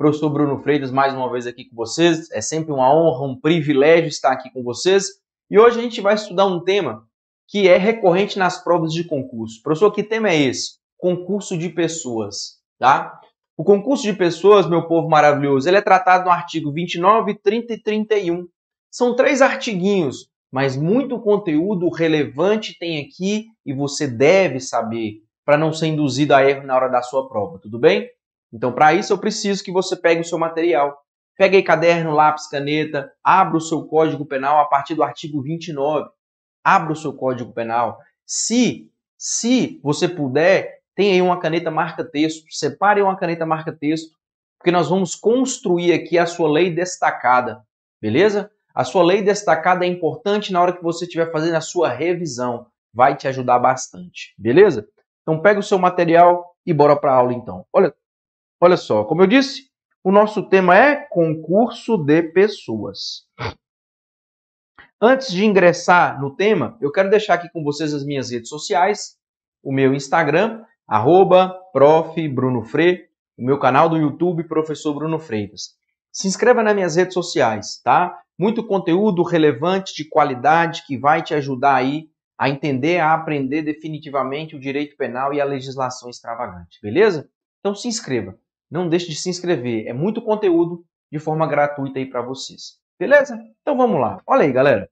Professor Bruno Freitas, mais uma vez aqui com vocês. É sempre uma honra, um privilégio estar aqui com vocês. E hoje a gente vai estudar um tema que é recorrente nas provas de concurso. Professor, que tema é esse? Concurso de pessoas, tá? O concurso de pessoas, meu povo maravilhoso, ele é tratado no artigo 29, 30 e 31. São três artiguinhos, mas muito conteúdo relevante tem aqui e você deve saber para não ser induzido a erro na hora da sua prova, tudo bem? Então, para isso, eu preciso que você pegue o seu material. Pegue aí caderno, lápis, caneta, abra o seu código penal a partir do artigo 29. Abra o seu código penal. Se, se você puder, tem aí uma caneta marca-texto. Separe uma caneta marca-texto, porque nós vamos construir aqui a sua lei destacada, beleza? A sua lei destacada é importante na hora que você estiver fazendo a sua revisão. Vai te ajudar bastante, beleza? Então pega o seu material e bora para a aula então. Olha, Olha só, como eu disse, o nosso tema é concurso de pessoas. Antes de ingressar no tema, eu quero deixar aqui com vocês as minhas redes sociais, o meu Instagram, arroba o meu canal do YouTube, Professor Bruno Freitas. Se inscreva nas minhas redes sociais, tá? Muito conteúdo relevante, de qualidade, que vai te ajudar aí a entender, a aprender definitivamente o direito penal e a legislação extravagante, beleza? Então se inscreva. Não deixe de se inscrever. É muito conteúdo de forma gratuita aí para vocês. Beleza? Então vamos lá. Olha aí, galera.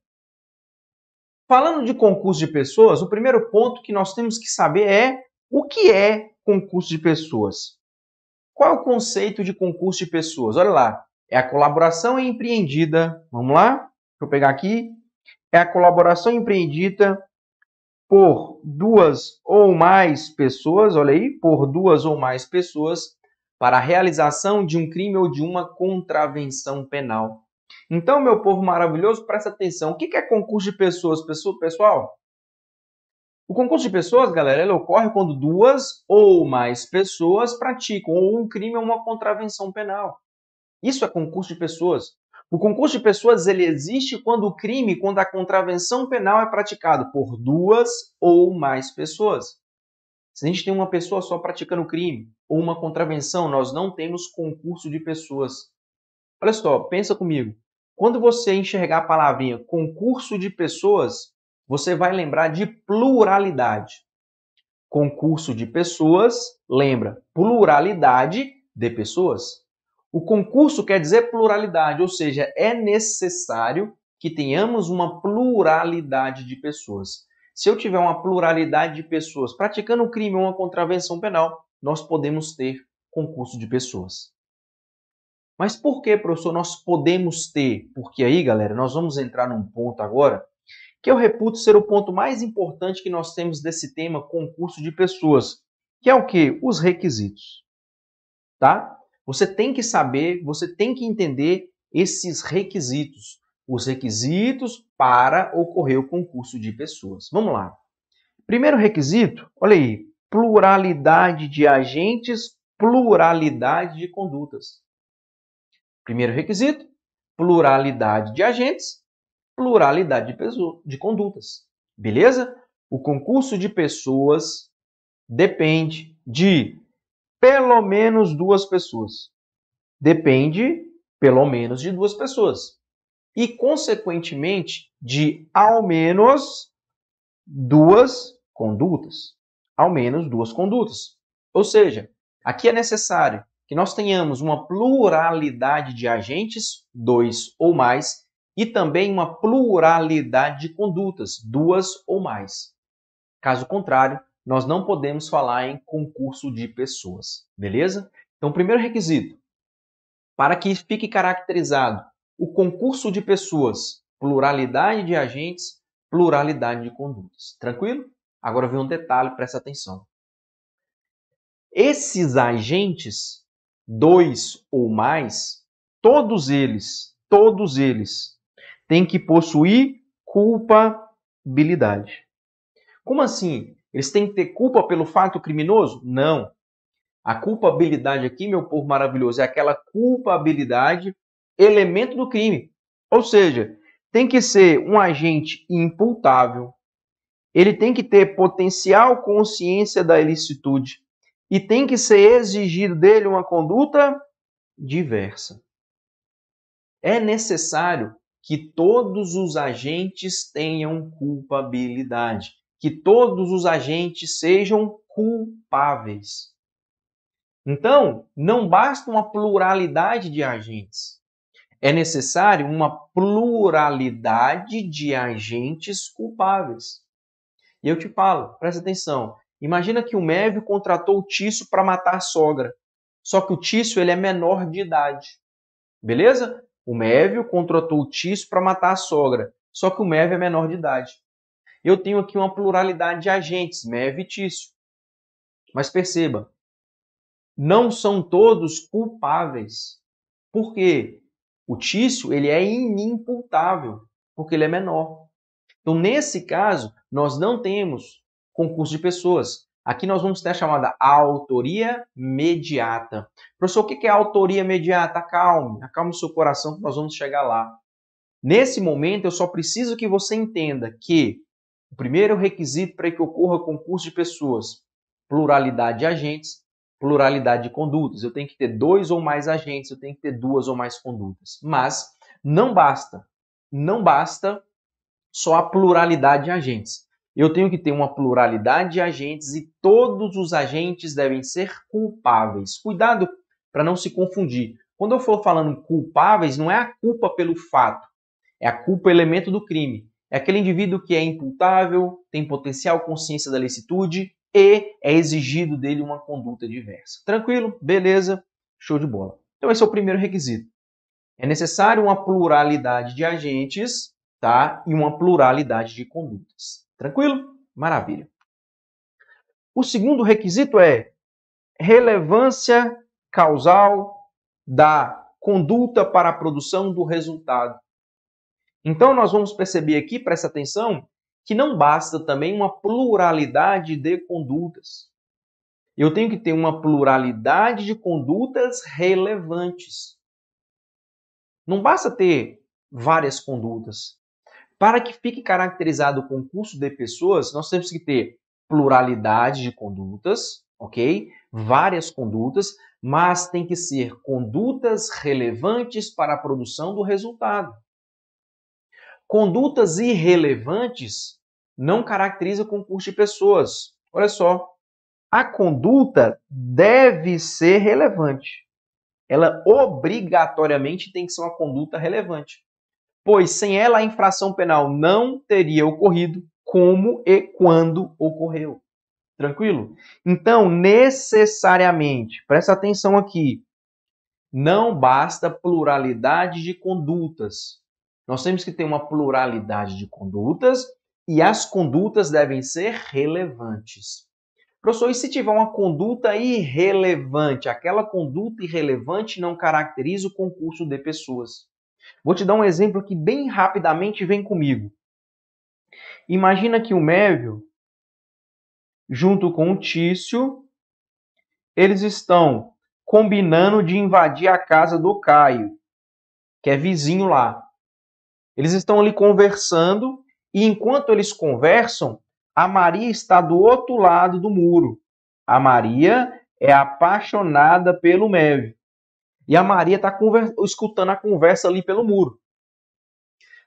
Falando de concurso de pessoas, o primeiro ponto que nós temos que saber é o que é concurso de pessoas. Qual é o conceito de concurso de pessoas? Olha lá. É a colaboração empreendida. Vamos lá? Deixa eu pegar aqui. É a colaboração empreendida por duas ou mais pessoas, olha aí, por duas ou mais pessoas para a realização de um crime ou de uma contravenção penal. Então, meu povo maravilhoso, presta atenção. O que é concurso de pessoas, pessoal? O concurso de pessoas, galera, ele ocorre quando duas ou mais pessoas praticam ou um crime ou uma contravenção penal. Isso é concurso de pessoas. O concurso de pessoas ele existe quando o crime, quando a contravenção penal é praticado por duas ou mais pessoas. Se a gente tem uma pessoa só praticando crime ou uma contravenção, nós não temos concurso de pessoas. Olha só, pensa comigo. Quando você enxergar a palavrinha concurso de pessoas, você vai lembrar de pluralidade. Concurso de pessoas lembra pluralidade de pessoas. O concurso quer dizer pluralidade, ou seja, é necessário que tenhamos uma pluralidade de pessoas. Se eu tiver uma pluralidade de pessoas praticando um crime ou uma contravenção penal, nós podemos ter concurso de pessoas. Mas por que, professor, nós podemos ter? Porque aí, galera, nós vamos entrar num ponto agora que eu reputo ser o ponto mais importante que nós temos desse tema concurso de pessoas, que é o que? Os requisitos. Tá? Você tem que saber, você tem que entender esses requisitos os requisitos para ocorrer o concurso de pessoas. Vamos lá. Primeiro requisito, olha aí, pluralidade de agentes, pluralidade de condutas. Primeiro requisito, pluralidade de agentes, pluralidade de, pessoas, de condutas. Beleza? O concurso de pessoas depende de pelo menos duas pessoas. Depende pelo menos de duas pessoas e, consequentemente, de ao menos duas condutas. Ao menos duas condutas. Ou seja, aqui é necessário que nós tenhamos uma pluralidade de agentes, dois ou mais, e também uma pluralidade de condutas, duas ou mais. Caso contrário, nós não podemos falar em concurso de pessoas, beleza? Então, primeiro requisito, para que fique caracterizado o concurso de pessoas, pluralidade de agentes, pluralidade de condutas. Tranquilo? Agora vem um detalhe, presta atenção. Esses agentes, dois ou mais, todos eles, todos eles, têm que possuir culpabilidade. Como assim? Eles têm que ter culpa pelo fato criminoso? Não. A culpabilidade aqui, meu povo maravilhoso, é aquela culpabilidade elemento do crime. Ou seja, tem que ser um agente imputável, ele tem que ter potencial consciência da ilicitude e tem que ser exigido dele uma conduta diversa. É necessário que todos os agentes tenham culpabilidade, que todos os agentes sejam culpáveis. Então, não basta uma pluralidade de agentes. É necessário uma pluralidade de agentes culpáveis. E eu te falo, presta atenção. Imagina que o Mévio contratou o Tício para matar a sogra. Só que o Tício ele é menor de idade. Beleza? O Mévio contratou o Tício para matar a sogra. Só que o Mévio é menor de idade. Eu tenho aqui uma pluralidade de agentes, Mévio e Tício. Mas perceba, não são todos culpáveis. Por quê? O Tício ele é inimputável, porque ele é menor. Então, nesse caso, nós não temos concurso de pessoas. Aqui nós vamos ter a chamada autoria mediata. Professor, o que é autoria mediata? Acalme, acalme o seu coração que nós vamos chegar lá. Nesse momento, eu só preciso que você entenda que o primeiro requisito para que ocorra concurso de pessoas, pluralidade de agentes, pluralidade de condutas. Eu tenho que ter dois ou mais agentes, eu tenho que ter duas ou mais condutas. Mas não basta, não basta só a pluralidade de agentes. Eu tenho que ter uma pluralidade de agentes e todos os agentes devem ser culpáveis. Cuidado para não se confundir. Quando eu for falando culpáveis, não é a culpa pelo fato, é a culpa elemento do crime. É aquele indivíduo que é imputável, tem potencial consciência da licitude e é exigido dele uma conduta diversa. Tranquilo? Beleza? Show de bola. Então esse é o primeiro requisito. É necessário uma pluralidade de agentes tá? e uma pluralidade de condutas. Tranquilo? Maravilha. O segundo requisito é relevância causal da conduta para a produção do resultado. Então, nós vamos perceber aqui, presta atenção, que não basta também uma pluralidade de condutas. Eu tenho que ter uma pluralidade de condutas relevantes. Não basta ter várias condutas. Para que fique caracterizado o concurso de pessoas, nós temos que ter pluralidade de condutas, ok? Várias condutas, mas tem que ser condutas relevantes para a produção do resultado. Condutas irrelevantes não caracterizam o concurso de pessoas. Olha só, a conduta deve ser relevante. Ela obrigatoriamente tem que ser uma conduta relevante pois sem ela a infração penal não teria ocorrido, como e quando ocorreu. Tranquilo? Então, necessariamente, presta atenção aqui, não basta pluralidade de condutas. Nós temos que ter uma pluralidade de condutas e as condutas devem ser relevantes. Professor, e se tiver uma conduta irrelevante? Aquela conduta irrelevante não caracteriza o concurso de pessoas. Vou te dar um exemplo que bem rapidamente vem comigo. Imagina que o Mévio, junto com o Tício, eles estão combinando de invadir a casa do Caio, que é vizinho lá. Eles estão ali conversando e enquanto eles conversam, a Maria está do outro lado do muro. A Maria é apaixonada pelo Mévio. E a Maria está escutando a conversa ali pelo muro.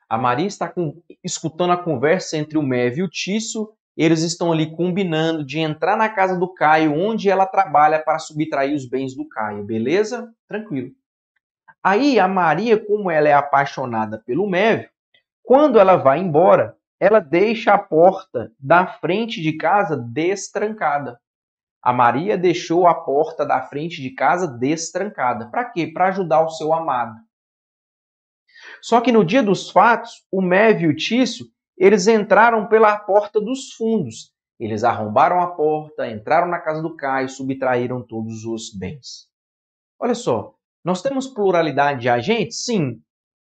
A Maria está com... escutando a conversa entre o Mev e o Tício. Eles estão ali combinando de entrar na casa do Caio, onde ela trabalha para subtrair os bens do Caio. Beleza? Tranquilo. Aí a Maria, como ela é apaixonada pelo Mev, quando ela vai embora, ela deixa a porta da frente de casa destrancada. A Maria deixou a porta da frente de casa destrancada. Para quê? Para ajudar o seu amado. Só que no dia dos fatos, o Mev e o Tício, eles entraram pela porta dos fundos. Eles arrombaram a porta, entraram na casa do Caio, subtraíram todos os bens. Olha só, nós temos pluralidade de agentes? Sim.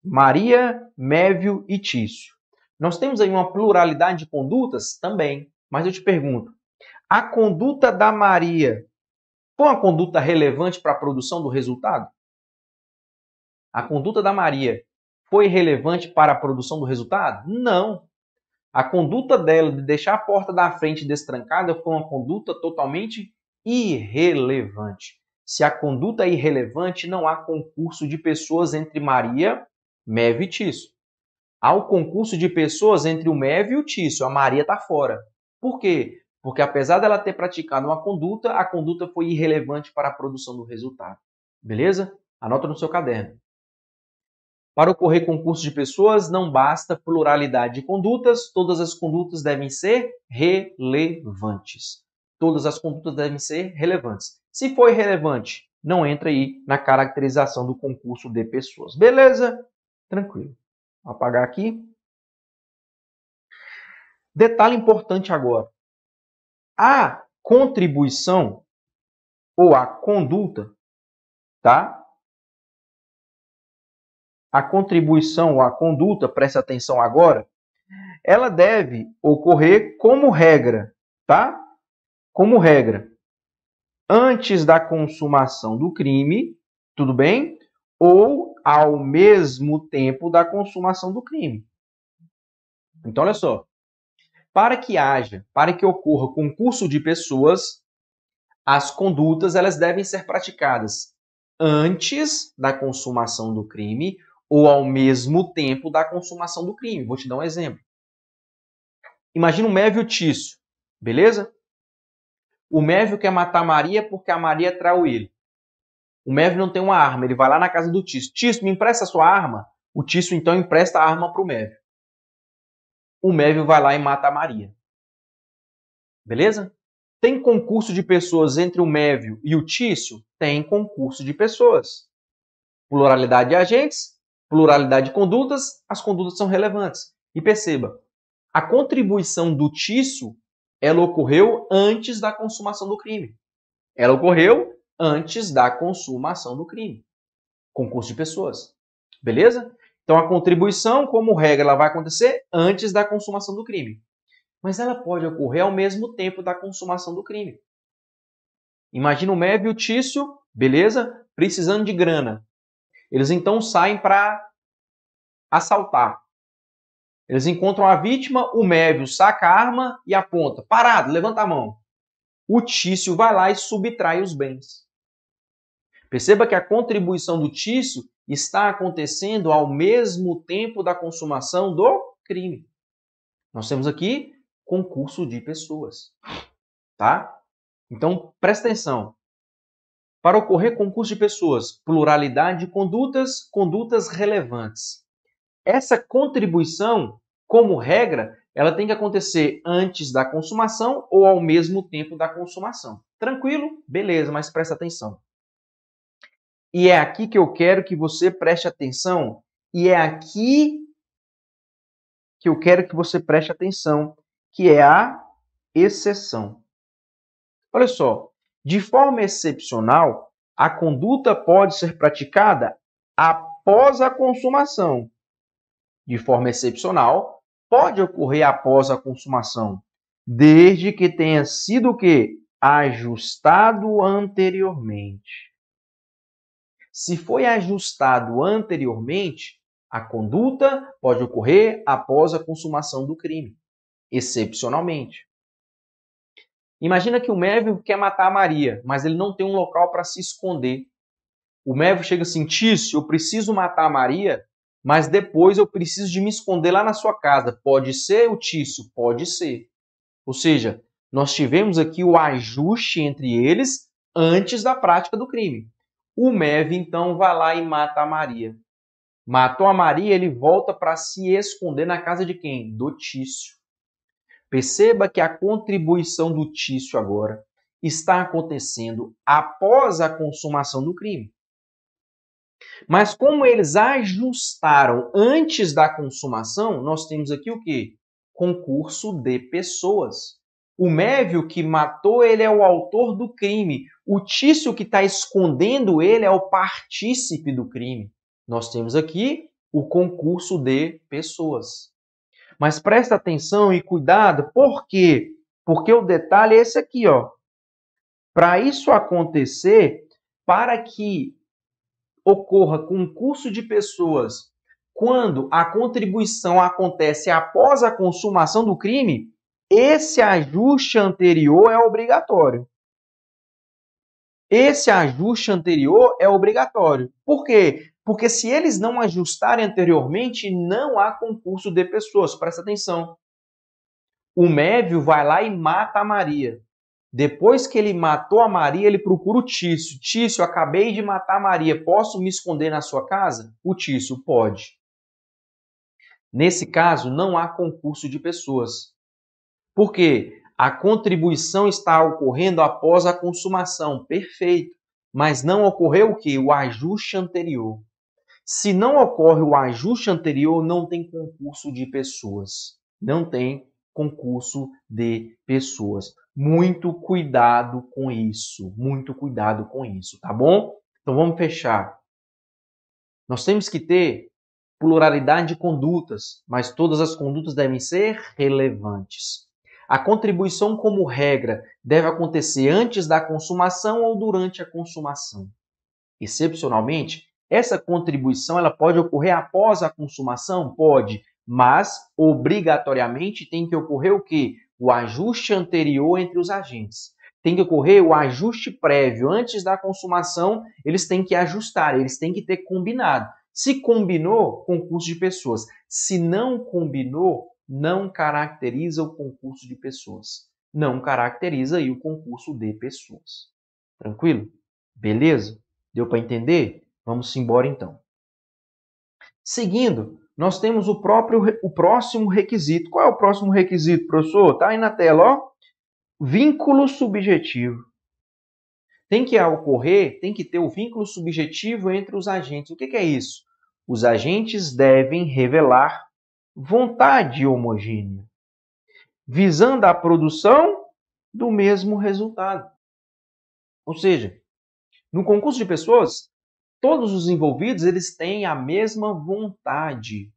Maria, Mévio e Tício. Nós temos aí uma pluralidade de condutas? Também. Mas eu te pergunto, a conduta da Maria foi uma conduta relevante para a produção do resultado? A conduta da Maria foi relevante para a produção do resultado? Não. A conduta dela de deixar a porta da frente destrancada foi uma conduta totalmente irrelevante. Se a conduta é irrelevante, não há concurso de pessoas entre Maria, Meve e Tício. Há o concurso de pessoas entre o Meve e o Tício. A Maria está fora. Por quê? Porque apesar dela ter praticado uma conduta, a conduta foi irrelevante para a produção do resultado. Beleza? Anota no seu caderno. Para ocorrer concurso de pessoas, não basta pluralidade de condutas, todas as condutas devem ser relevantes. Todas as condutas devem ser relevantes. Se for irrelevante, não entra aí na caracterização do concurso de pessoas. Beleza? Tranquilo. Vou apagar aqui. Detalhe importante agora. A contribuição ou a conduta, tá? a contribuição ou a conduta, preste atenção agora, ela deve ocorrer como regra, tá? Como regra, antes da consumação do crime, tudo bem? Ou ao mesmo tempo da consumação do crime. Então, olha só. Para que haja, para que ocorra concurso de pessoas, as condutas elas devem ser praticadas antes da consumação do crime ou ao mesmo tempo da consumação do crime. Vou te dar um exemplo. Imagina o Mévio Tício, beleza? O Mévio quer matar Maria porque a Maria traiu ele. O Mévio não tem uma arma, ele vai lá na casa do Tício. Tício, me empresta a sua arma? O Tício então empresta a arma para o Mévio. O Mévio vai lá e mata a Maria. Beleza? Tem concurso de pessoas entre o Mévio e o Tício? Tem concurso de pessoas. Pluralidade de agentes? pluralidade de condutas, as condutas são relevantes. E perceba, a contribuição do Tício, ela ocorreu antes da consumação do crime. Ela ocorreu antes da consumação do crime. Concurso de pessoas. Beleza? Então a contribuição, como regra, ela vai acontecer antes da consumação do crime. Mas ela pode ocorrer ao mesmo tempo da consumação do crime. Imagina o Mev e o Tício, beleza? Precisando de grana. Eles então saem para assaltar. Eles encontram a vítima, o Mévio saca a arma e aponta. Parado, levanta a mão. O Tício vai lá e subtrai os bens. Perceba que a contribuição do Tício está acontecendo ao mesmo tempo da consumação do crime. Nós temos aqui concurso de pessoas. Tá? Então, presta atenção. Para ocorrer concurso de pessoas, pluralidade de condutas, condutas relevantes. Essa contribuição, como regra, ela tem que acontecer antes da consumação ou ao mesmo tempo da consumação. Tranquilo? Beleza, mas presta atenção. E é aqui que eu quero que você preste atenção, e é aqui que eu quero que você preste atenção, que é a exceção. Olha só, de forma excepcional, a conduta pode ser praticada após a consumação. De forma excepcional, pode ocorrer após a consumação, desde que tenha sido o quê? Ajustado anteriormente. Se foi ajustado anteriormente, a conduta pode ocorrer após a consumação do crime, excepcionalmente. Imagina que o Mévio quer matar a Maria, mas ele não tem um local para se esconder. O Mévio chega assim, Tício, eu preciso matar a Maria, mas depois eu preciso de me esconder lá na sua casa. Pode ser o Tício? Pode ser. Ou seja, nós tivemos aqui o ajuste entre eles antes da prática do crime. O Mévio, então, vai lá e mata a Maria. Matou a Maria, ele volta para se esconder na casa de quem? Do Tício. Perceba que a contribuição do Tício agora está acontecendo após a consumação do crime. Mas como eles ajustaram antes da consumação, nós temos aqui o que? Concurso de pessoas. O Mévio que matou ele é o autor do crime. O Tício que está escondendo ele é o partícipe do crime. Nós temos aqui o concurso de pessoas. Mas presta atenção e cuidado, por quê? Porque o detalhe é esse aqui, ó. Para isso acontecer, para que ocorra concurso de pessoas quando a contribuição acontece após a consumação do crime, esse ajuste anterior é obrigatório. esse ajuste anterior é obrigatório. Por quê? Porque se eles não ajustarem anteriormente, não há concurso de pessoas. Presta atenção. O Mévio vai lá e mata a Maria. Depois que ele matou a Maria, ele procura o Tício. Tício, acabei de matar a Maria, posso me esconder na sua casa? O Tício, pode. Nesse caso, não há concurso de pessoas. Por quê? A contribuição está ocorrendo após a consumação, perfeito. Mas não ocorreu o que? O ajuste anterior. Se não ocorre o ajuste anterior, não tem concurso de pessoas. Não tem concurso de pessoas. Muito cuidado com isso. Muito cuidado com isso, tá bom? Então vamos fechar. Nós temos que ter pluralidade de condutas, mas todas as condutas devem ser relevantes. A contribuição, como regra, deve acontecer antes da consumação ou durante a consumação. Excepcionalmente, essa contribuição ela pode ocorrer após a consumação? Pode, mas obrigatoriamente tem que ocorrer o quê? O ajuste anterior entre os agentes. Tem que ocorrer o ajuste prévio antes da consumação, eles têm que ajustar, eles têm que ter combinado. Se combinou, concurso de pessoas. Se não combinou, não caracteriza o concurso de pessoas. Não caracteriza aí o concurso de pessoas. Tranquilo? Beleza? Deu para entender? Vamos embora então. Seguindo, nós temos o próprio o próximo requisito. Qual é o próximo requisito, professor? Tá aí na tela, ó. Vínculo subjetivo. Tem que ocorrer, tem que ter o vínculo subjetivo entre os agentes. O que, que é isso? Os agentes devem revelar vontade homogênea, visando a produção do mesmo resultado. Ou seja, no concurso de pessoas, todos os envolvidos eles têm a mesma vontade.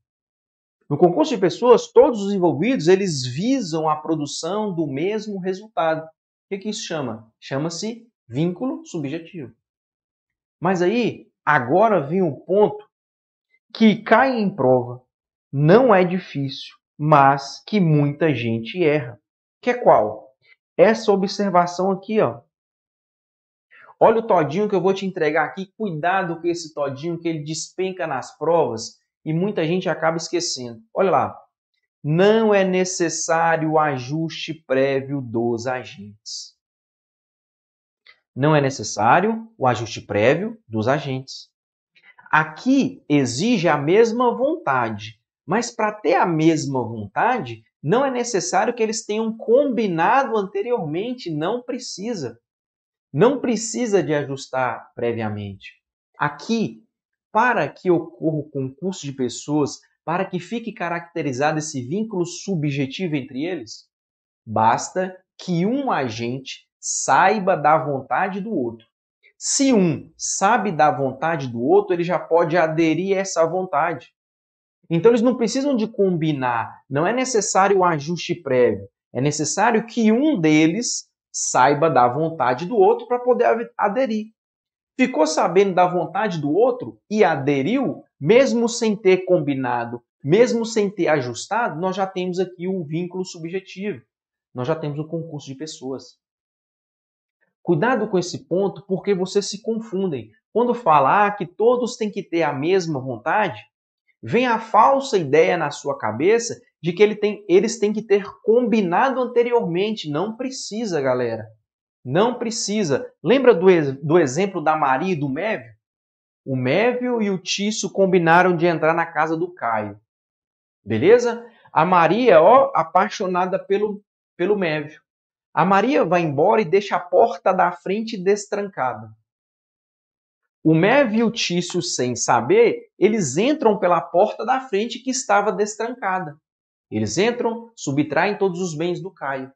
No concurso de pessoas, todos os envolvidos eles visam a produção do mesmo resultado. O que, que isso chama? Chama-se vínculo subjetivo. Mas aí, agora vem o ponto que cai em prova. Não é difícil, mas que muita gente erra. Que é qual? Essa observação aqui, ó. Olha o todinho que eu vou te entregar aqui. Cuidado com esse todinho que ele despenca nas provas e muita gente acaba esquecendo. Olha lá. Não é necessário o ajuste prévio dos agentes. Não é necessário o ajuste prévio dos agentes. Aqui exige a mesma vontade, mas para ter a mesma vontade, não é necessário que eles tenham combinado anteriormente, não precisa. Não precisa de ajustar previamente. Aqui, para que ocorra o concurso de pessoas, para que fique caracterizado esse vínculo subjetivo entre eles, basta que um agente saiba da vontade do outro. Se um sabe da vontade do outro, ele já pode aderir a essa vontade. Então eles não precisam de combinar, não é necessário o ajuste prévio. É necessário que um deles saiba da vontade do outro para poder aderir. Ficou sabendo da vontade do outro e aderiu, mesmo sem ter combinado, mesmo sem ter ajustado, nós já temos aqui um vínculo subjetivo. Nós já temos um concurso de pessoas. Cuidado com esse ponto, porque vocês se confundem. Quando falar que todos têm que ter a mesma vontade, vem a falsa ideia na sua cabeça de que ele tem, eles têm que ter combinado anteriormente. Não precisa, galera. Não precisa. Lembra do, do exemplo da Maria e do Mévio? O Mévio e o Tício combinaram de entrar na casa do Caio. Beleza? A Maria, ó, apaixonada pelo, pelo Mévio. A Maria vai embora e deixa a porta da frente destrancada. O Mev e o Tício, sem saber, eles entram pela porta da frente que estava destrancada. Eles entram, subtraem todos os bens do Caio.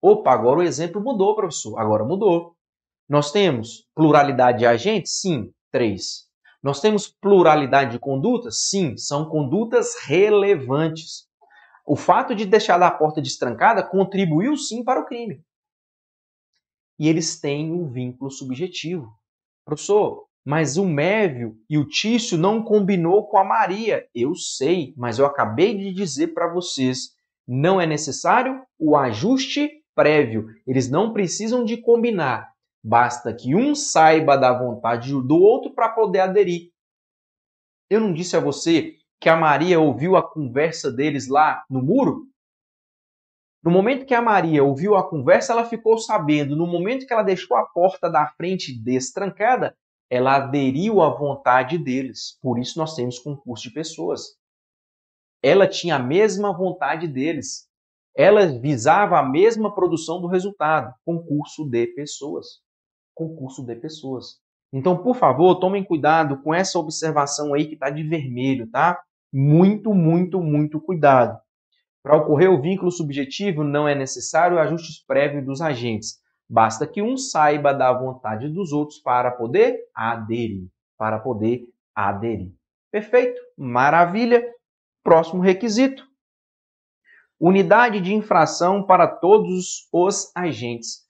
Opa, agora o exemplo mudou, professor. Agora mudou. Nós temos pluralidade de agentes? Sim, três. Nós temos pluralidade de condutas? Sim, são condutas relevantes. O fato de deixar a porta destrancada contribuiu sim para o crime. E eles têm um vínculo subjetivo. Professor, mas o Mévio e o Tício não combinou com a Maria. Eu sei, mas eu acabei de dizer para vocês, não é necessário o ajuste prévio. Eles não precisam de combinar. Basta que um saiba da vontade do outro para poder aderir. Eu não disse a você que a Maria ouviu a conversa deles lá no muro? No momento que a Maria ouviu a conversa, ela ficou sabendo. No momento que ela deixou a porta da frente destrancada, ela aderiu à vontade deles. Por isso nós temos concurso de pessoas. Ela tinha a mesma vontade deles. Ela visava a mesma produção do resultado. Concurso de pessoas. Concurso de pessoas. Então, por favor, tomem cuidado com essa observação aí que está de vermelho, tá? Muito, muito, muito cuidado. Para ocorrer o vínculo subjetivo, não é necessário ajustes prévios dos agentes. Basta que um saiba da vontade dos outros para poder aderir. Para poder aderir. Perfeito? Maravilha. Próximo requisito. Unidade de infração para todos os agentes.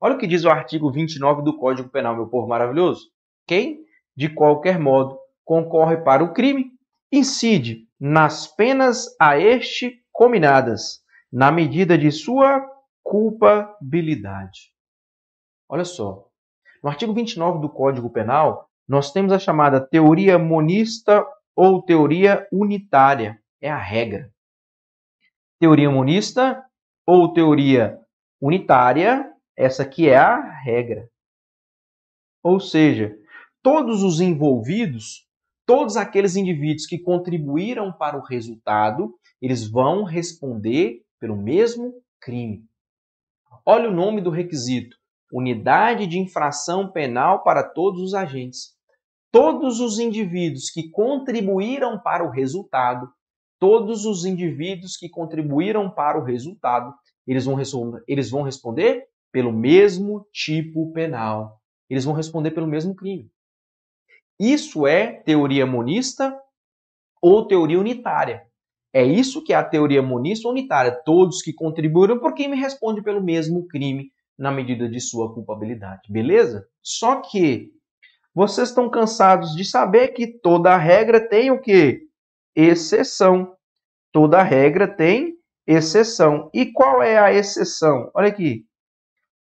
Olha o que diz o artigo 29 do Código Penal, meu povo maravilhoso. Quem, de qualquer modo, concorre para o crime, incide nas penas a este combinadas na medida de sua culpabilidade. Olha só. No artigo 29 do Código Penal, nós temos a chamada teoria monista ou teoria unitária. É a regra. Teoria monista ou teoria unitária, essa aqui é a regra. Ou seja, todos os envolvidos, todos aqueles indivíduos que contribuíram para o resultado, eles vão responder pelo mesmo crime. Olha o nome do requisito: unidade de infração penal para todos os agentes. Todos os indivíduos que contribuíram para o resultado, todos os indivíduos que contribuíram para o resultado, eles vão, eles vão responder pelo mesmo tipo penal. Eles vão responder pelo mesmo crime. Isso é teoria monista ou teoria unitária. É isso que é a teoria monista unitária. Todos que contribuíram por quem me responde pelo mesmo crime na medida de sua culpabilidade. Beleza? Só que vocês estão cansados de saber que toda regra tem o quê? Exceção. Toda regra tem exceção. E qual é a exceção? Olha aqui.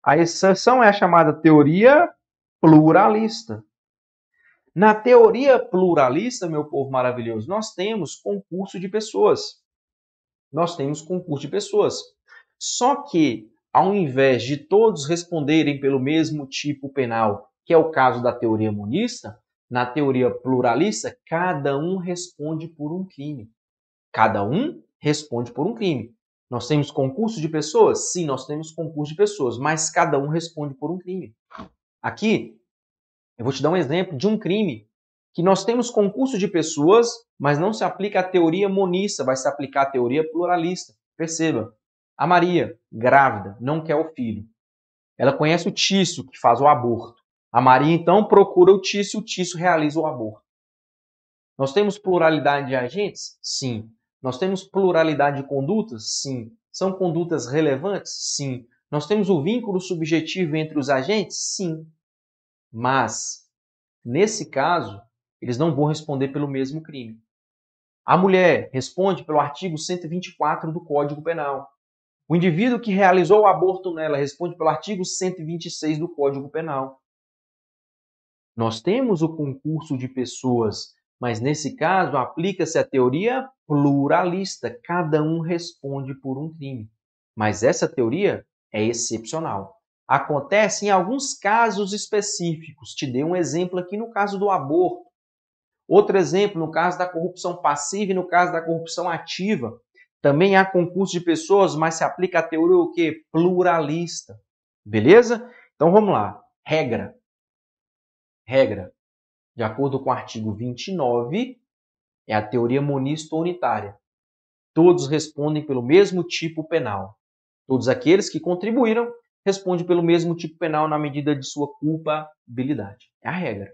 A exceção é a chamada teoria pluralista. Na teoria pluralista, meu povo maravilhoso, nós temos concurso de pessoas. Nós temos concurso de pessoas. Só que, ao invés de todos responderem pelo mesmo tipo penal, que é o caso da teoria monista, na teoria pluralista, cada um responde por um crime. Cada um responde por um crime. Nós temos concurso de pessoas? Sim, nós temos concurso de pessoas, mas cada um responde por um crime. Aqui, eu vou te dar um exemplo de um crime que nós temos concurso de pessoas, mas não se aplica a teoria monista, vai se aplicar a teoria pluralista. Perceba, a Maria, grávida, não quer o filho. Ela conhece o Tício, que faz o aborto. A Maria, então, procura o Tício, o Tício realiza o aborto. Nós temos pluralidade de agentes? Sim. Nós temos pluralidade de condutas? Sim. São condutas relevantes? Sim. Nós temos o vínculo subjetivo entre os agentes? Sim. Mas, nesse caso, eles não vão responder pelo mesmo crime. A mulher responde pelo artigo 124 do Código Penal. O indivíduo que realizou o aborto nela responde pelo artigo 126 do Código Penal. Nós temos o concurso de pessoas, mas nesse caso aplica-se a teoria pluralista. Cada um responde por um crime. Mas essa teoria é excepcional acontece em alguns casos específicos. Te dei um exemplo aqui no caso do aborto. Outro exemplo no caso da corrupção passiva e no caso da corrupção ativa. Também há concurso de pessoas, mas se aplica a teoria o quê? Pluralista. Beleza? Então vamos lá. Regra. Regra. De acordo com o artigo 29, é a teoria monista unitária. Todos respondem pelo mesmo tipo penal. Todos aqueles que contribuíram responde pelo mesmo tipo penal na medida de sua culpabilidade. É a regra.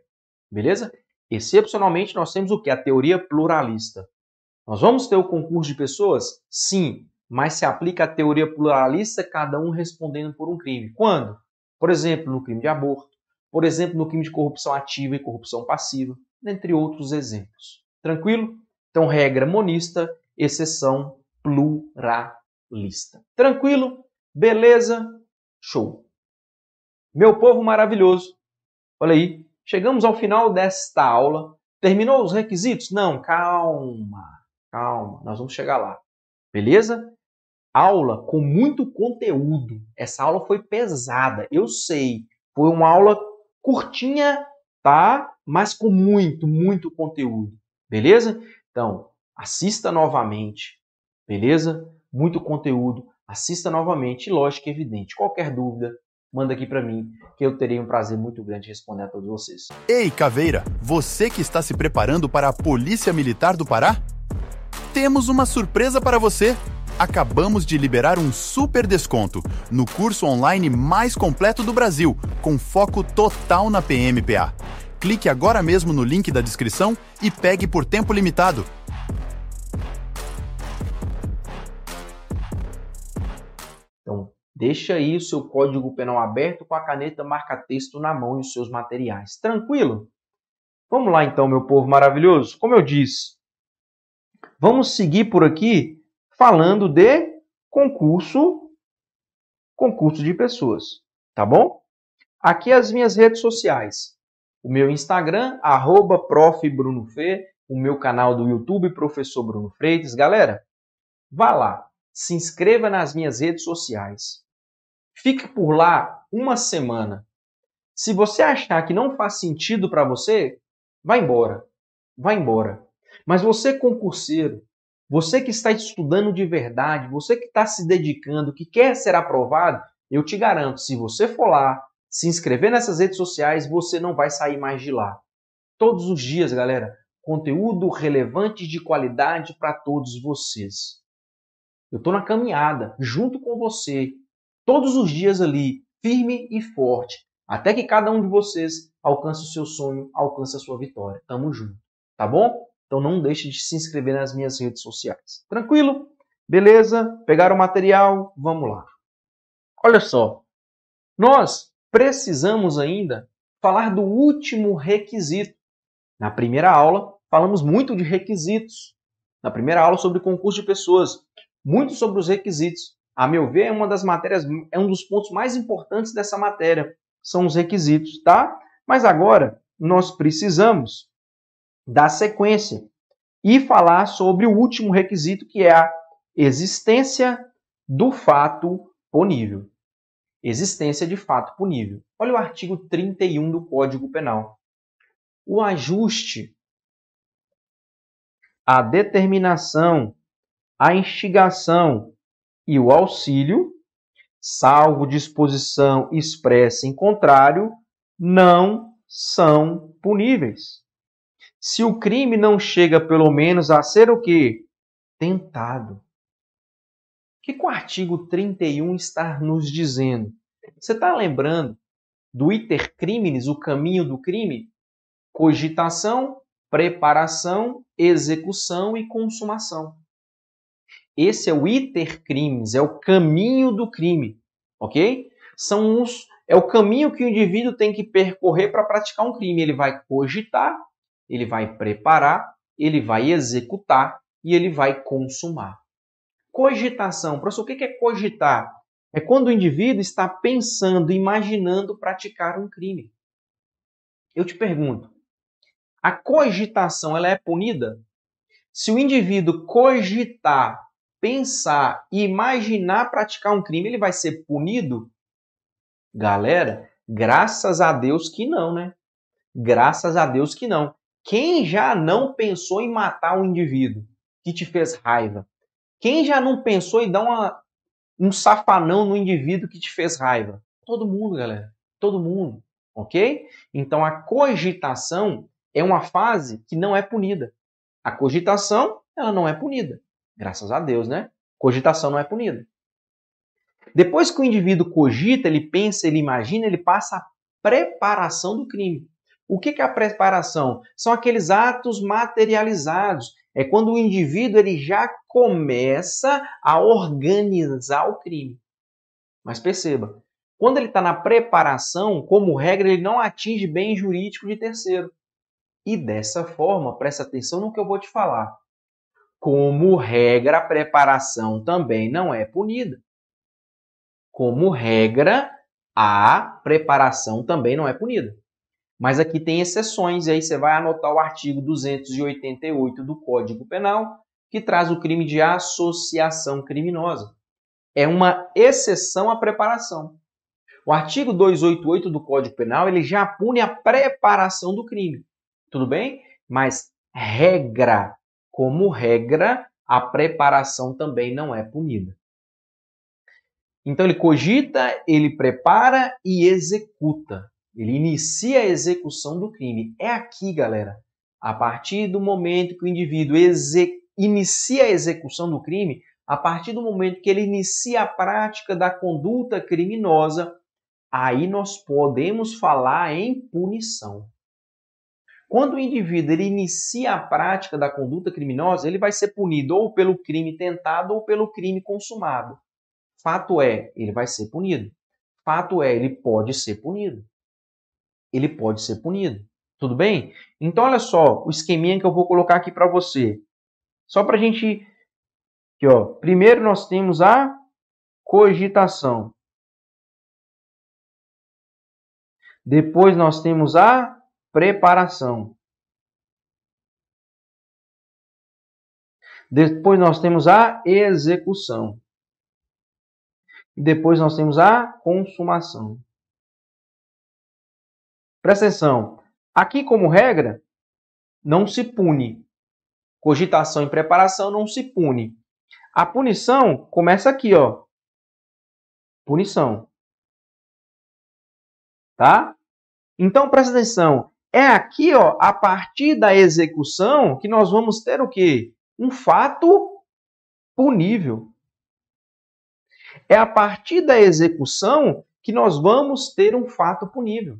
Beleza? Excepcionalmente, nós temos o que? A teoria pluralista. Nós vamos ter o concurso de pessoas? Sim, mas se aplica a teoria pluralista, cada um respondendo por um crime. Quando? Por exemplo, no crime de aborto, por exemplo, no crime de corrupção ativa e corrupção passiva, entre outros exemplos. Tranquilo? Então, regra monista, exceção pluralista. Tranquilo? Beleza? Show! Meu povo maravilhoso, olha aí, chegamos ao final desta aula. Terminou os requisitos? Não, calma, calma, nós vamos chegar lá. Beleza? Aula com muito conteúdo. Essa aula foi pesada, eu sei. Foi uma aula curtinha, tá? Mas com muito, muito conteúdo. Beleza? Então, assista novamente. Beleza? Muito conteúdo. Assista novamente. Lógico e evidente. Qualquer dúvida, manda aqui para mim, que eu terei um prazer muito grande responder a todos vocês. Ei, Caveira, você que está se preparando para a Polícia Militar do Pará? Temos uma surpresa para você. Acabamos de liberar um super desconto no curso online mais completo do Brasil, com foco total na PMPA. Clique agora mesmo no link da descrição e pegue por tempo limitado. Deixa aí o seu código penal aberto com a caneta marca-texto na mão e os seus materiais. Tranquilo? Vamos lá então, meu povo maravilhoso. Como eu disse, vamos seguir por aqui falando de concurso, concurso de pessoas, tá bom? Aqui as minhas redes sociais. O meu Instagram, arroba o meu canal do YouTube, Professor Bruno Freitas. Galera, vá lá, se inscreva nas minhas redes sociais. Fique por lá uma semana. Se você achar que não faz sentido para você, vá embora. Vá embora. Mas você concurseiro, você que está estudando de verdade, você que está se dedicando, que quer ser aprovado, eu te garanto, se você for lá, se inscrever nessas redes sociais, você não vai sair mais de lá. Todos os dias, galera, conteúdo relevante de qualidade para todos vocês. Eu estou na caminhada, junto com você, todos os dias ali, firme e forte, até que cada um de vocês alcance o seu sonho, alcance a sua vitória. Tamo junto, tá bom? Então não deixe de se inscrever nas minhas redes sociais. Tranquilo? Beleza? Pegaram o material? Vamos lá. Olha só. Nós precisamos ainda falar do último requisito. Na primeira aula, falamos muito de requisitos. Na primeira aula sobre concurso de pessoas, muito sobre os requisitos a meu ver, é uma das matérias, é um dos pontos mais importantes dessa matéria, são os requisitos, tá? Mas agora nós precisamos dar sequência e falar sobre o último requisito, que é a existência do fato punível. Existência de fato punível. Olha o artigo 31 do Código Penal. O ajuste, a determinação, a instigação e o auxílio, salvo disposição expressa em contrário, não são puníveis. Se o crime não chega pelo menos a ser o quê? Tentado. O que, que o artigo 31 está nos dizendo? Você está lembrando do iter criminis, o caminho do crime? Cogitação, preparação, execução e consumação. Esse é o iter crimes, é o caminho do crime, ok? São os, é o caminho que o indivíduo tem que percorrer para praticar um crime. Ele vai cogitar, ele vai preparar, ele vai executar e ele vai consumar. Cogitação. Professor, o que é cogitar? É quando o indivíduo está pensando, imaginando praticar um crime. Eu te pergunto, a cogitação ela é punida? Se o indivíduo cogitar pensar e imaginar praticar um crime, ele vai ser punido? Galera, graças a Deus que não, né? Graças a Deus que não. Quem já não pensou em matar um indivíduo que te fez raiva? Quem já não pensou em dar uma, um safanão no indivíduo que te fez raiva? Todo mundo, galera. Todo mundo. Ok? Então a cogitação é uma fase que não é punida. A cogitação, ela não é punida. Graças a Deus, né? Cogitação não é punida. Depois que o indivíduo cogita, ele pensa, ele imagina, ele passa a preparação do crime. O que é a preparação? São aqueles atos materializados. É quando o indivíduo ele já começa a organizar o crime. Mas perceba, quando ele está na preparação, como regra, ele não atinge bem jurídico de terceiro. E dessa forma, presta atenção no que eu vou te falar. Como regra, a preparação também não é punida. Como regra, a preparação também não é punida. Mas aqui tem exceções, e aí você vai anotar o artigo 288 do Código Penal, que traz o crime de associação criminosa. É uma exceção à preparação. O artigo 288 do Código Penal ele já pune a preparação do crime. Tudo bem? Mas regra, como regra, a preparação também não é punida. Então ele cogita, ele prepara e executa. Ele inicia a execução do crime. É aqui, galera, a partir do momento que o indivíduo inicia a execução do crime, a partir do momento que ele inicia a prática da conduta criminosa, aí nós podemos falar em punição. Quando o indivíduo ele inicia a prática da conduta criminosa, ele vai ser punido ou pelo crime tentado ou pelo crime consumado. Fato é, ele vai ser punido. Fato é, ele pode ser punido. Ele pode ser punido. Tudo bem? Então, olha só o esqueminha que eu vou colocar aqui para você. Só para a gente. Aqui, ó. Primeiro nós temos a cogitação. Depois nós temos a preparação. Depois nós temos a execução. E depois nós temos a consumação. Presta atenção. Aqui, como regra, não se pune. Cogitação e preparação não se pune. A punição começa aqui, ó. Punição. Tá? Então, presta atenção. É aqui, ó, a partir da execução, que nós vamos ter o quê? Um fato punível. É a partir da execução que nós vamos ter um fato punível.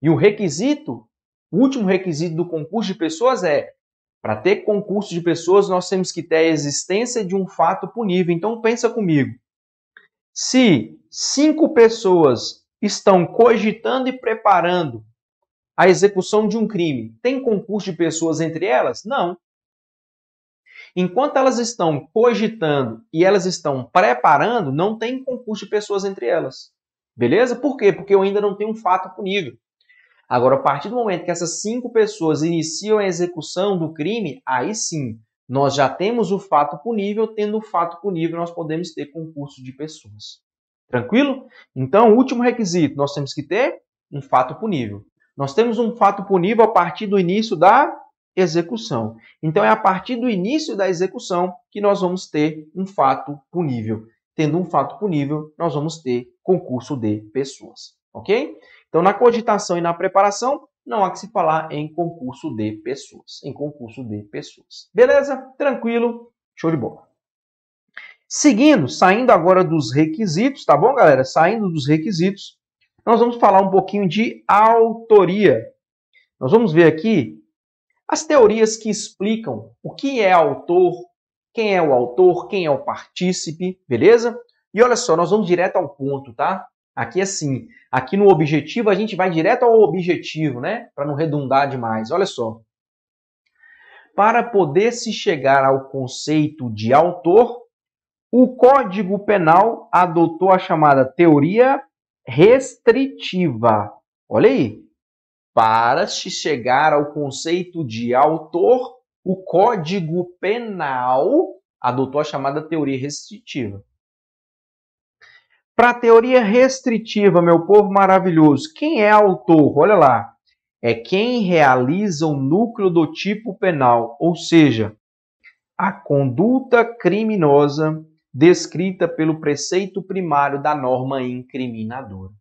E o requisito, o último requisito do concurso de pessoas é: para ter concurso de pessoas, nós temos que ter a existência de um fato punível. Então pensa comigo. Se cinco pessoas estão cogitando e preparando a execução de um crime, tem concurso de pessoas entre elas? Não. Enquanto elas estão cogitando e elas estão preparando, não tem concurso de pessoas entre elas. Beleza? Por quê? Porque eu ainda não tenho um fato punível. Agora, a partir do momento que essas cinco pessoas iniciam a execução do crime, aí sim, nós já temos o fato punível. Tendo o fato punível, nós podemos ter concurso de pessoas. Tranquilo? Então, último requisito, nós temos que ter um fato punível. Nós temos um fato punível a partir do início da execução. Então é a partir do início da execução que nós vamos ter um fato punível. Tendo um fato punível, nós vamos ter concurso de pessoas, ok? Então na cogitação e na preparação não há que se falar em concurso de pessoas, em concurso de pessoas. Beleza? Tranquilo? Show de bola. Seguindo, saindo agora dos requisitos, tá bom, galera? Saindo dos requisitos, nós vamos falar um pouquinho de autoria. Nós vamos ver aqui as teorias que explicam o que é autor, quem é o autor, quem é o partícipe, beleza? E olha só, nós vamos direto ao ponto, tá? Aqui assim, aqui no objetivo a gente vai direto ao objetivo, né? Para não redundar demais. Olha só. Para poder se chegar ao conceito de autor, o Código Penal adotou a chamada teoria restritiva. Olha aí, para se chegar ao conceito de autor, o Código Penal adotou a chamada teoria restritiva. Para a teoria restritiva, meu povo maravilhoso, quem é autor? Olha lá. É quem realiza o núcleo do tipo penal, ou seja, a conduta criminosa descrita pelo preceito primário da norma incriminadora.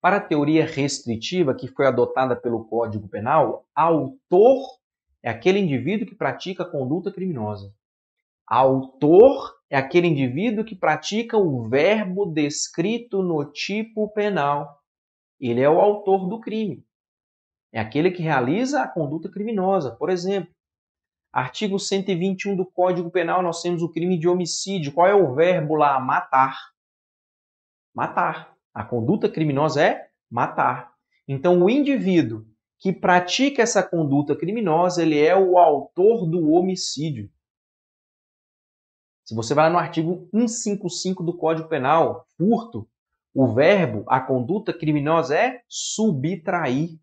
Para a teoria restritiva que foi adotada pelo Código Penal, autor é aquele indivíduo que pratica conduta criminosa. Autor é aquele indivíduo que pratica o verbo descrito no tipo penal. Ele é o autor do crime. É aquele que realiza a conduta criminosa. Por exemplo, artigo 121 do Código Penal, nós temos o crime de homicídio. Qual é o verbo lá? Matar. Matar. A conduta criminosa é matar. Então, o indivíduo que pratica essa conduta criminosa, ele é o autor do homicídio. Se você vai lá no artigo 155 do Código Penal, furto, o verbo, a conduta criminosa é subtrair.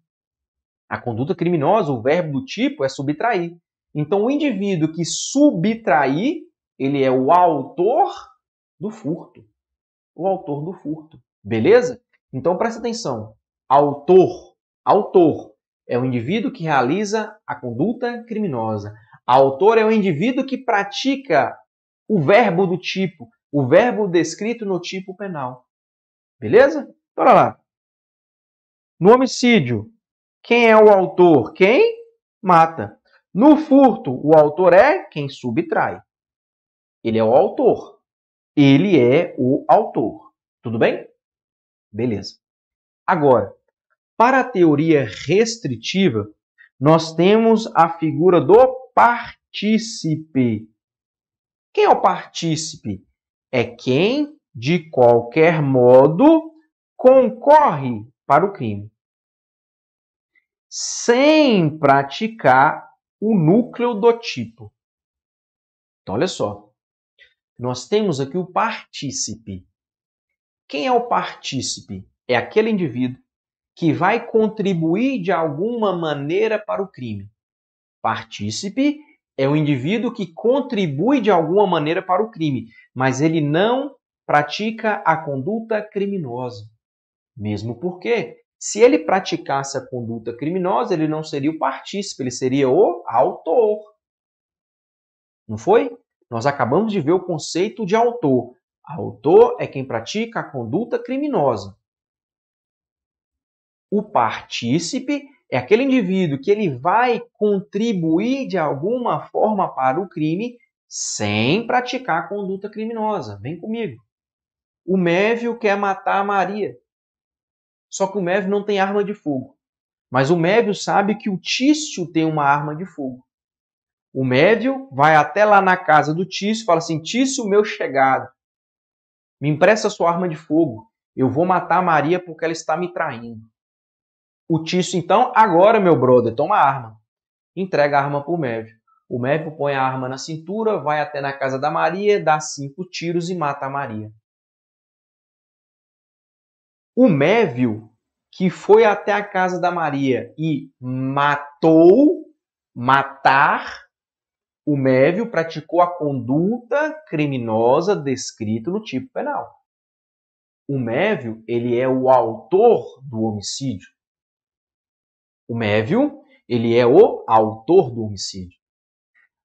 A conduta criminosa, o verbo do tipo é subtrair. Então, o indivíduo que subtrair, ele é o autor do furto. O autor do furto. Beleza? Então, presta atenção. Autor, autor é o indivíduo que realiza a conduta criminosa. Autor é o indivíduo que pratica o verbo do tipo, o verbo descrito no tipo penal. Beleza? Bora lá. No homicídio, quem é o autor? Quem mata. No furto, o autor é quem subtrai. Ele é o autor. Ele é o autor. Tudo bem? Beleza. Agora, para a teoria restritiva, nós temos a figura do partícipe. Quem é o partícipe? É quem, de qualquer modo, concorre para o crime, sem praticar o núcleo do tipo. Então, olha só. Nós temos aqui o partícipe. Quem é o partícipe? É aquele indivíduo que vai contribuir de alguma maneira para o crime. Partícipe é o indivíduo que contribui de alguma maneira para o crime, mas ele não pratica a conduta criminosa. Mesmo porque, se ele praticasse a conduta criminosa, ele não seria o partícipe, ele seria o autor. Não foi? Nós acabamos de ver o conceito de autor. Autor é quem pratica a conduta criminosa. O partícipe é aquele indivíduo que ele vai contribuir de alguma forma para o crime sem praticar a conduta criminosa. Vem comigo. O Mévio quer matar a Maria. Só que o Mévio não tem arma de fogo. Mas o Mévio sabe que o Tício tem uma arma de fogo. O Mévio vai até lá na casa do Tício e fala assim: Tício, meu chegado, me empresta sua arma de fogo. Eu vou matar a Maria porque ela está me traindo. O Tício, então, agora, meu brother, toma a arma. Entrega a arma para o Mévio. O Mévio põe a arma na cintura, vai até na casa da Maria, dá cinco tiros e mata a Maria. O Mévio, que foi até a casa da Maria e matou, matar, o Mévio praticou a conduta criminosa descrita no tipo penal. O Mévio, ele é o autor do homicídio. O Mévio, ele é o autor do homicídio.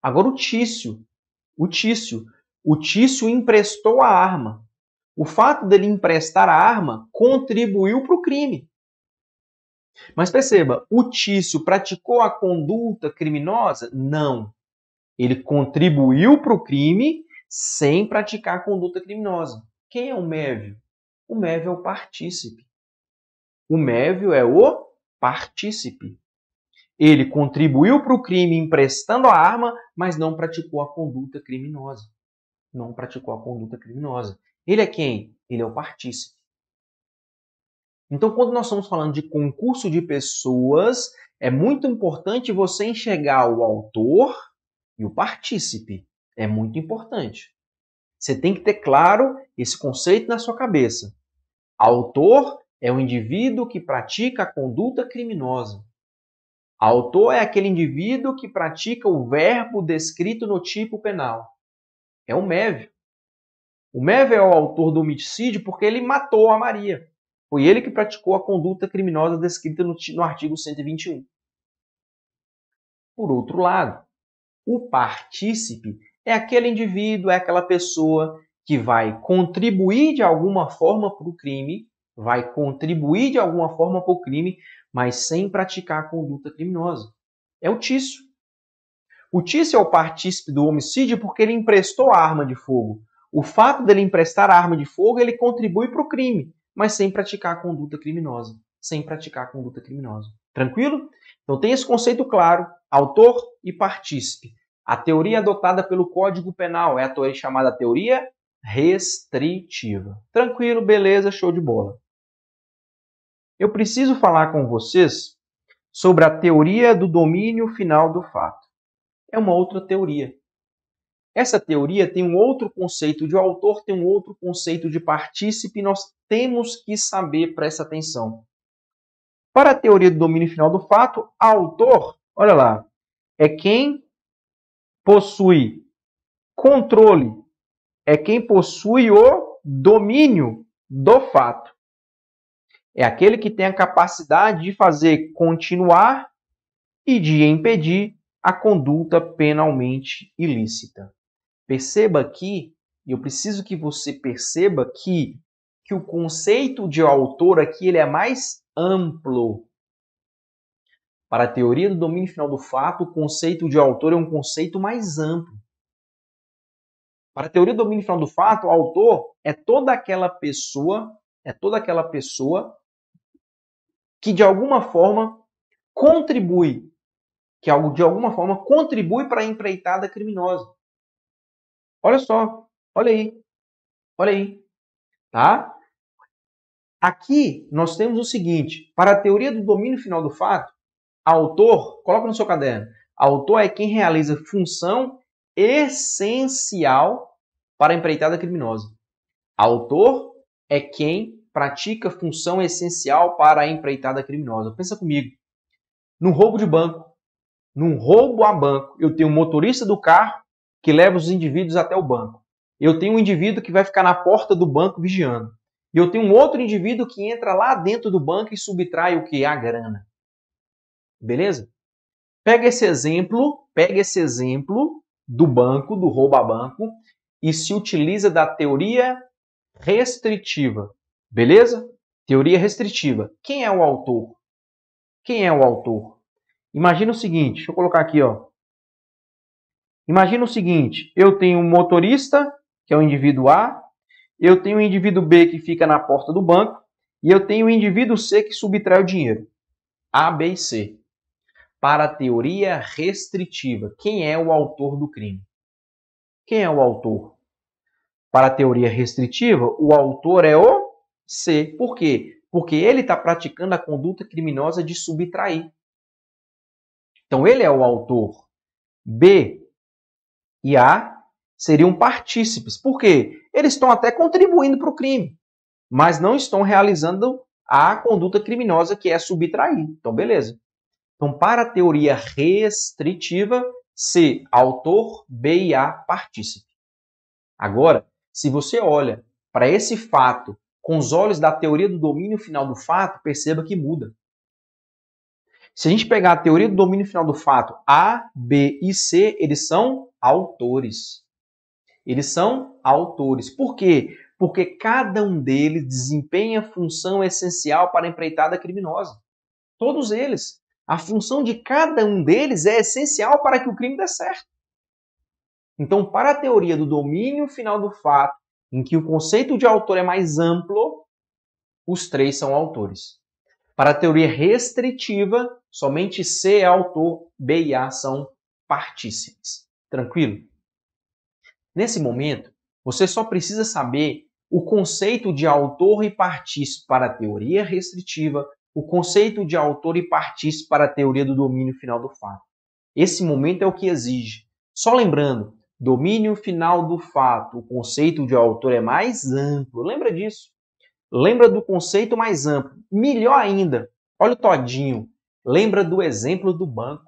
Agora o Tício, o Tício, o Tício emprestou a arma. O fato dele emprestar a arma contribuiu para o crime. Mas perceba, o Tício praticou a conduta criminosa? Não. Ele contribuiu para o crime sem praticar a conduta criminosa. Quem é o Mévio? O Mévio é o partícipe. O Mévio é o partícipe. Ele contribuiu para o crime emprestando a arma, mas não praticou a conduta criminosa. Não praticou a conduta criminosa. Ele é quem? Ele é o partícipe. Então, quando nós estamos falando de concurso de pessoas, é muito importante você enxergar o autor e o partícipe. É muito importante. Você tem que ter claro esse conceito na sua cabeça. Autor é o indivíduo que pratica a conduta criminosa. Autor é aquele indivíduo que pratica o verbo descrito no tipo penal. É o Mévio. O Mévio é o autor do homicídio porque ele matou a Maria. Foi ele que praticou a conduta criminosa descrita no, no artigo 121. Por outro lado, o partícipe é aquele indivíduo, é aquela pessoa que vai contribuir de alguma forma para o crime vai contribuir de alguma forma para o crime, mas sem praticar a conduta criminosa. É o Tício. O Tício é o partícipe do homicídio porque ele emprestou a arma de fogo. O fato dele emprestar arma de fogo, ele contribui para o crime, mas sem praticar a conduta criminosa. Sem praticar a conduta criminosa. Tranquilo? Então tem esse conceito claro, autor e partícipe. A teoria adotada pelo Código Penal é a teoria chamada teoria restritiva. Tranquilo, beleza, show de bola eu preciso falar com vocês sobre a teoria do domínio final do fato. É uma outra teoria. Essa teoria tem um outro conceito de autor, tem um outro conceito de partícipe, nós temos que saber, presta atenção. Para a teoria do domínio final do fato, autor, olha lá, é quem possui controle, é quem possui o domínio do fato. É aquele que tem a capacidade de fazer continuar e de impedir a conduta penalmente ilícita. Perceba aqui, eu preciso que você perceba que, que o conceito de autor aqui ele é mais amplo. Para a teoria do domínio final do fato, o conceito de autor é um conceito mais amplo. Para a teoria do domínio final do fato, o autor é toda aquela pessoa, é toda aquela pessoa que de alguma forma contribui, que de alguma forma contribui para a empreitada criminosa. Olha só, olha aí, olha aí, tá? Aqui nós temos o seguinte: para a teoria do domínio final do fato, autor, coloca no seu caderno, autor é quem realiza função essencial para a empreitada criminosa. Autor é quem pratica função essencial para a empreitada criminosa. Pensa comigo. Num roubo de banco, num roubo a banco, eu tenho um motorista do carro que leva os indivíduos até o banco. Eu tenho um indivíduo que vai ficar na porta do banco vigiando. E eu tenho um outro indivíduo que entra lá dentro do banco e subtrai o que? A grana. Beleza? Pega esse exemplo, pega esse exemplo do banco, do roubo a banco, e se utiliza da teoria restritiva. Beleza? Teoria restritiva. Quem é o autor? Quem é o autor? Imagina o seguinte, deixa eu colocar aqui, ó. Imagina o seguinte: eu tenho um motorista, que é o indivíduo A, eu tenho o indivíduo B que fica na porta do banco, e eu tenho o indivíduo C que subtrai o dinheiro. A, B e C. Para a teoria restritiva, quem é o autor do crime? Quem é o autor? Para a teoria restritiva, o autor é o C. Por quê? Porque ele está praticando a conduta criminosa de subtrair. Então ele é o autor. B e A seriam partícipes. Por quê? Eles estão até contribuindo para o crime, mas não estão realizando a conduta criminosa que é subtrair. Então, beleza. Então, para a teoria restritiva, C, autor, B e A, partícipe. Agora, se você olha para esse fato com os olhos da teoria do domínio final do fato, perceba que muda. Se a gente pegar a teoria do domínio final do fato, A, B e C, eles são autores. Eles são autores. Por quê? Porque cada um deles desempenha função essencial para a empreitada criminosa. Todos eles. A função de cada um deles é essencial para que o crime dê certo. Então, para a teoria do domínio final do fato, em que o conceito de autor é mais amplo, os três são autores. Para a teoria restritiva, somente C é autor, B e A são partícipes. Tranquilo? Nesse momento, você só precisa saber o conceito de autor e partícipe para a teoria restritiva, o conceito de autor e partícipe para a teoria do domínio final do fato. Esse momento é o que exige. Só lembrando, domínio final do fato, o conceito de autor é mais amplo. Lembra disso? Lembra do conceito mais amplo. Melhor ainda, olha o todinho. Lembra do exemplo do banco.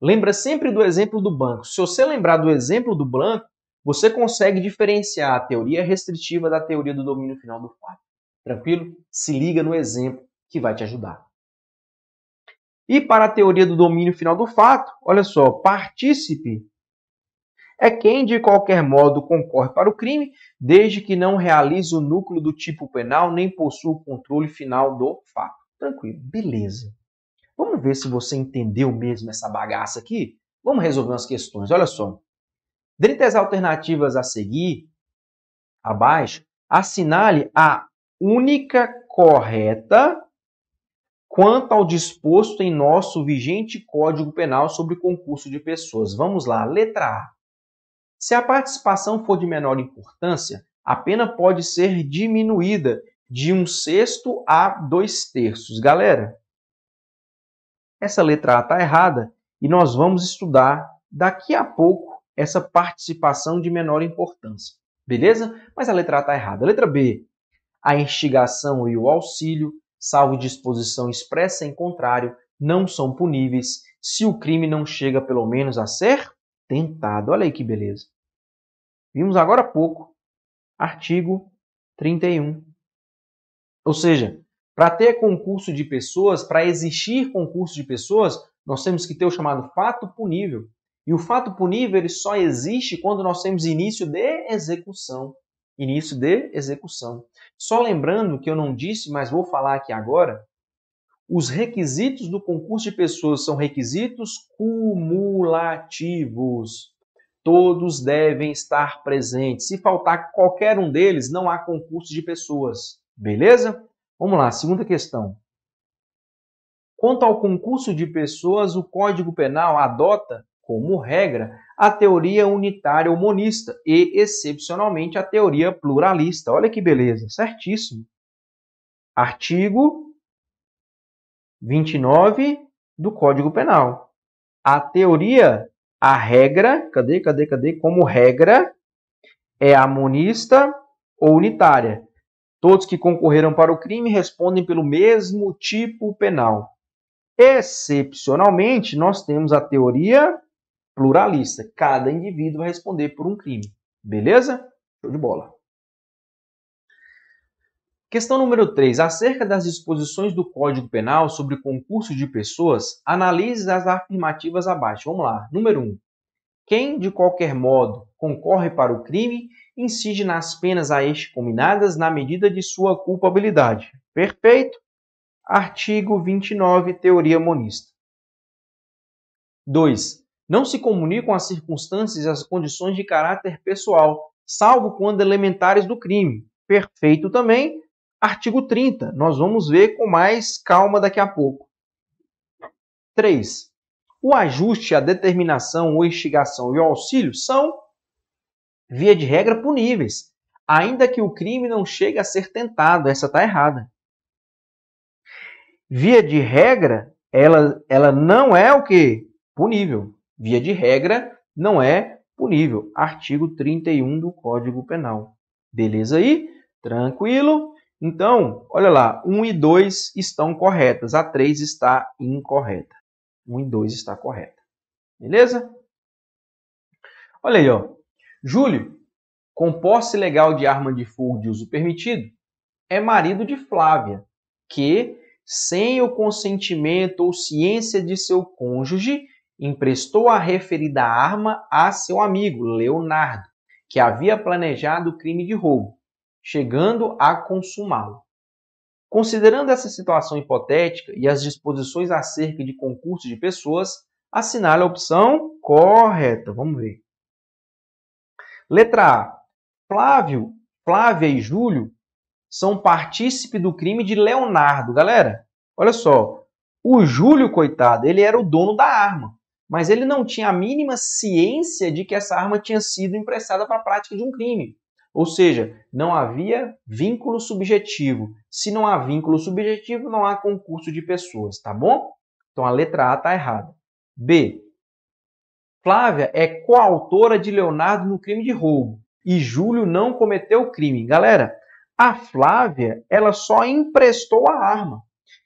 Lembra sempre do exemplo do banco. Se você lembrar do exemplo do banco, você consegue diferenciar a teoria restritiva da teoria do domínio final do fato. Tranquilo? Se liga no exemplo que vai te ajudar. E para a teoria do domínio final do fato, olha só, partícipe é quem de qualquer modo concorre para o crime, desde que não realize o núcleo do tipo penal nem possua o controle final do fato. Tranquilo, beleza. Vamos ver se você entendeu mesmo essa bagaça aqui? Vamos resolver umas questões. Olha só. Dentre as alternativas a seguir, abaixo, assinale a única correta quanto ao disposto em nosso vigente Código Penal sobre concurso de pessoas. Vamos lá, letra A. Se a participação for de menor importância, a pena pode ser diminuída de um sexto a dois terços. Galera, essa letra A está errada e nós vamos estudar daqui a pouco essa participação de menor importância. Beleza? Mas a letra A está errada. Letra B, a instigação e o auxílio, salvo disposição expressa em contrário, não são puníveis se o crime não chega pelo menos a ser tentado. Olha aí que beleza. Vimos agora há pouco, artigo 31. Ou seja, para ter concurso de pessoas, para existir concurso de pessoas, nós temos que ter o chamado fato punível. E o fato punível ele só existe quando nós temos início de execução. Início de execução. Só lembrando que eu não disse, mas vou falar aqui agora, os requisitos do concurso de pessoas são requisitos cumulativos. Todos devem estar presentes. Se faltar qualquer um deles, não há concurso de pessoas. Beleza? Vamos lá, segunda questão. Quanto ao concurso de pessoas, o Código Penal adota como regra a teoria unitária ou monista e, excepcionalmente, a teoria pluralista. Olha que beleza, certíssimo. Artigo 29 do Código Penal. A teoria, a regra, cadê, cadê, cadê? Como regra, é a monista ou unitária. Todos que concorreram para o crime respondem pelo mesmo tipo penal. Excepcionalmente, nós temos a teoria pluralista. Cada indivíduo vai responder por um crime. Beleza? Show de bola. Questão número 3. Acerca das disposições do Código Penal sobre concurso de pessoas, analise as afirmativas abaixo. Vamos lá. Número 1. Quem, de qualquer modo, concorre para o crime, incide nas penas a este combinadas na medida de sua culpabilidade. Perfeito. Artigo 29, teoria monista. 2. Não se comunicam as circunstâncias e as condições de caráter pessoal, salvo quando elementares do crime. Perfeito também. Artigo 30. Nós vamos ver com mais calma daqui a pouco. 3. O ajuste, a determinação, a instigação e o auxílio são, via de regra, puníveis, ainda que o crime não chegue a ser tentado. Essa está errada. Via de regra, ela, ela não é o que? Punível. Via de regra, não é punível. Artigo 31 do Código Penal. Beleza aí? Tranquilo? Então, olha lá, 1 e 2 estão corretas, a 3 está incorreta. 1 e 2 está correta. Beleza? Olha aí, ó. Júlio, com posse legal de arma de fogo de uso permitido, é marido de Flávia, que, sem o consentimento ou ciência de seu cônjuge, emprestou a referida arma a seu amigo Leonardo, que havia planejado o crime de roubo chegando a consumá-lo. Considerando essa situação hipotética e as disposições acerca de concurso de pessoas, assinale a opção correta. Vamos ver. Letra A. Flávio, Flávia e Júlio são partícipe do crime de Leonardo. Galera, olha só. O Júlio, coitado, ele era o dono da arma, mas ele não tinha a mínima ciência de que essa arma tinha sido emprestada para a prática de um crime. Ou seja, não havia vínculo subjetivo. Se não há vínculo subjetivo, não há concurso de pessoas, tá bom? Então a letra A está errada. B. Flávia é coautora de Leonardo no crime de roubo e Júlio não cometeu o crime. Galera, a Flávia, ela só emprestou a arma.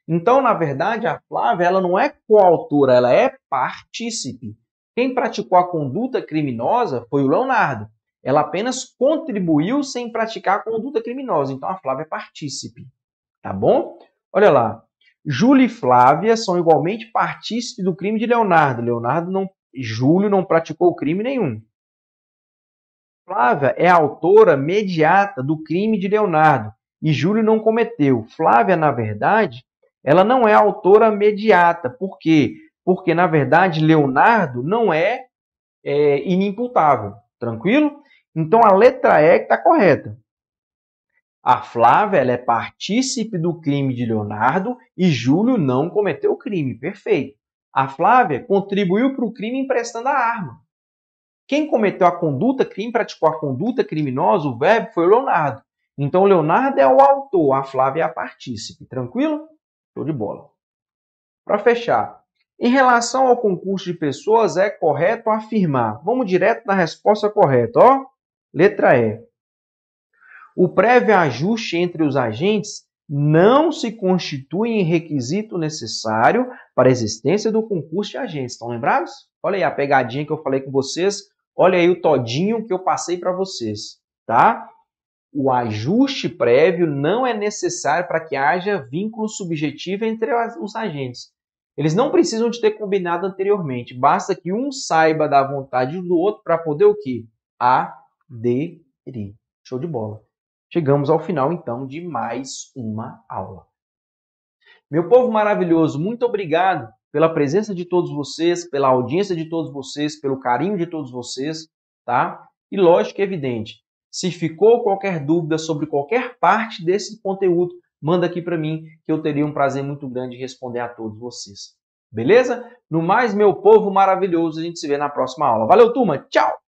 Então, na verdade, a Flávia, ela não é coautora, ela é partícipe. Quem praticou a conduta criminosa foi o Leonardo. Ela apenas contribuiu sem praticar a conduta criminosa. Então a Flávia é partícipe. Tá bom? Olha lá. Júlio e Flávia são igualmente partícipes do crime de Leonardo. Leonardo não. Júlio não praticou crime nenhum. Flávia é autora mediata do crime de Leonardo e Júlio não cometeu. Flávia, na verdade, ela não é autora mediata. Por quê? Porque, na verdade, Leonardo não é, é inimputável. Tranquilo? Então a letra E está correta. A Flávia é partícipe do crime de Leonardo e Júlio não cometeu o crime. Perfeito. A Flávia contribuiu para o crime emprestando a arma. Quem cometeu a conduta crime, praticou a conduta criminosa, o verbo foi o Leonardo. Então o Leonardo é o autor, a Flávia é a partícipe. Tranquilo? Show de bola. Para fechar, Em relação ao concurso de pessoas, é correto afirmar. Vamos direto na resposta correta, ó. Letra E. O prévio ajuste entre os agentes não se constitui em requisito necessário para a existência do concurso de agentes. Estão lembrados? Olha aí a pegadinha que eu falei com vocês. Olha aí o todinho que eu passei para vocês, tá? O ajuste prévio não é necessário para que haja vínculo subjetivo entre os agentes. Eles não precisam de ter combinado anteriormente. Basta que um saiba da vontade do outro para poder o quê? Aderir. Show de bola. Chegamos ao final, então, de mais uma aula. Meu povo maravilhoso, muito obrigado pela presença de todos vocês, pela audiência de todos vocês, pelo carinho de todos vocês, tá? E lógico e evidente, se ficou qualquer dúvida sobre qualquer parte desse conteúdo, manda aqui para mim que eu teria um prazer muito grande em responder a todos vocês. Beleza? No mais, meu povo maravilhoso, a gente se vê na próxima aula. Valeu, turma. Tchau!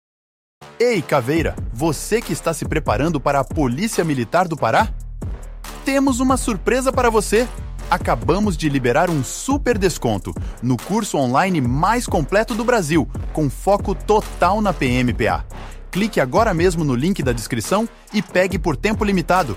Ei, Caveira, você que está se preparando para a Polícia Militar do Pará? Temos uma surpresa para você! Acabamos de liberar um super desconto no curso online mais completo do Brasil, com foco total na PMPA. Clique agora mesmo no link da descrição e pegue por tempo limitado.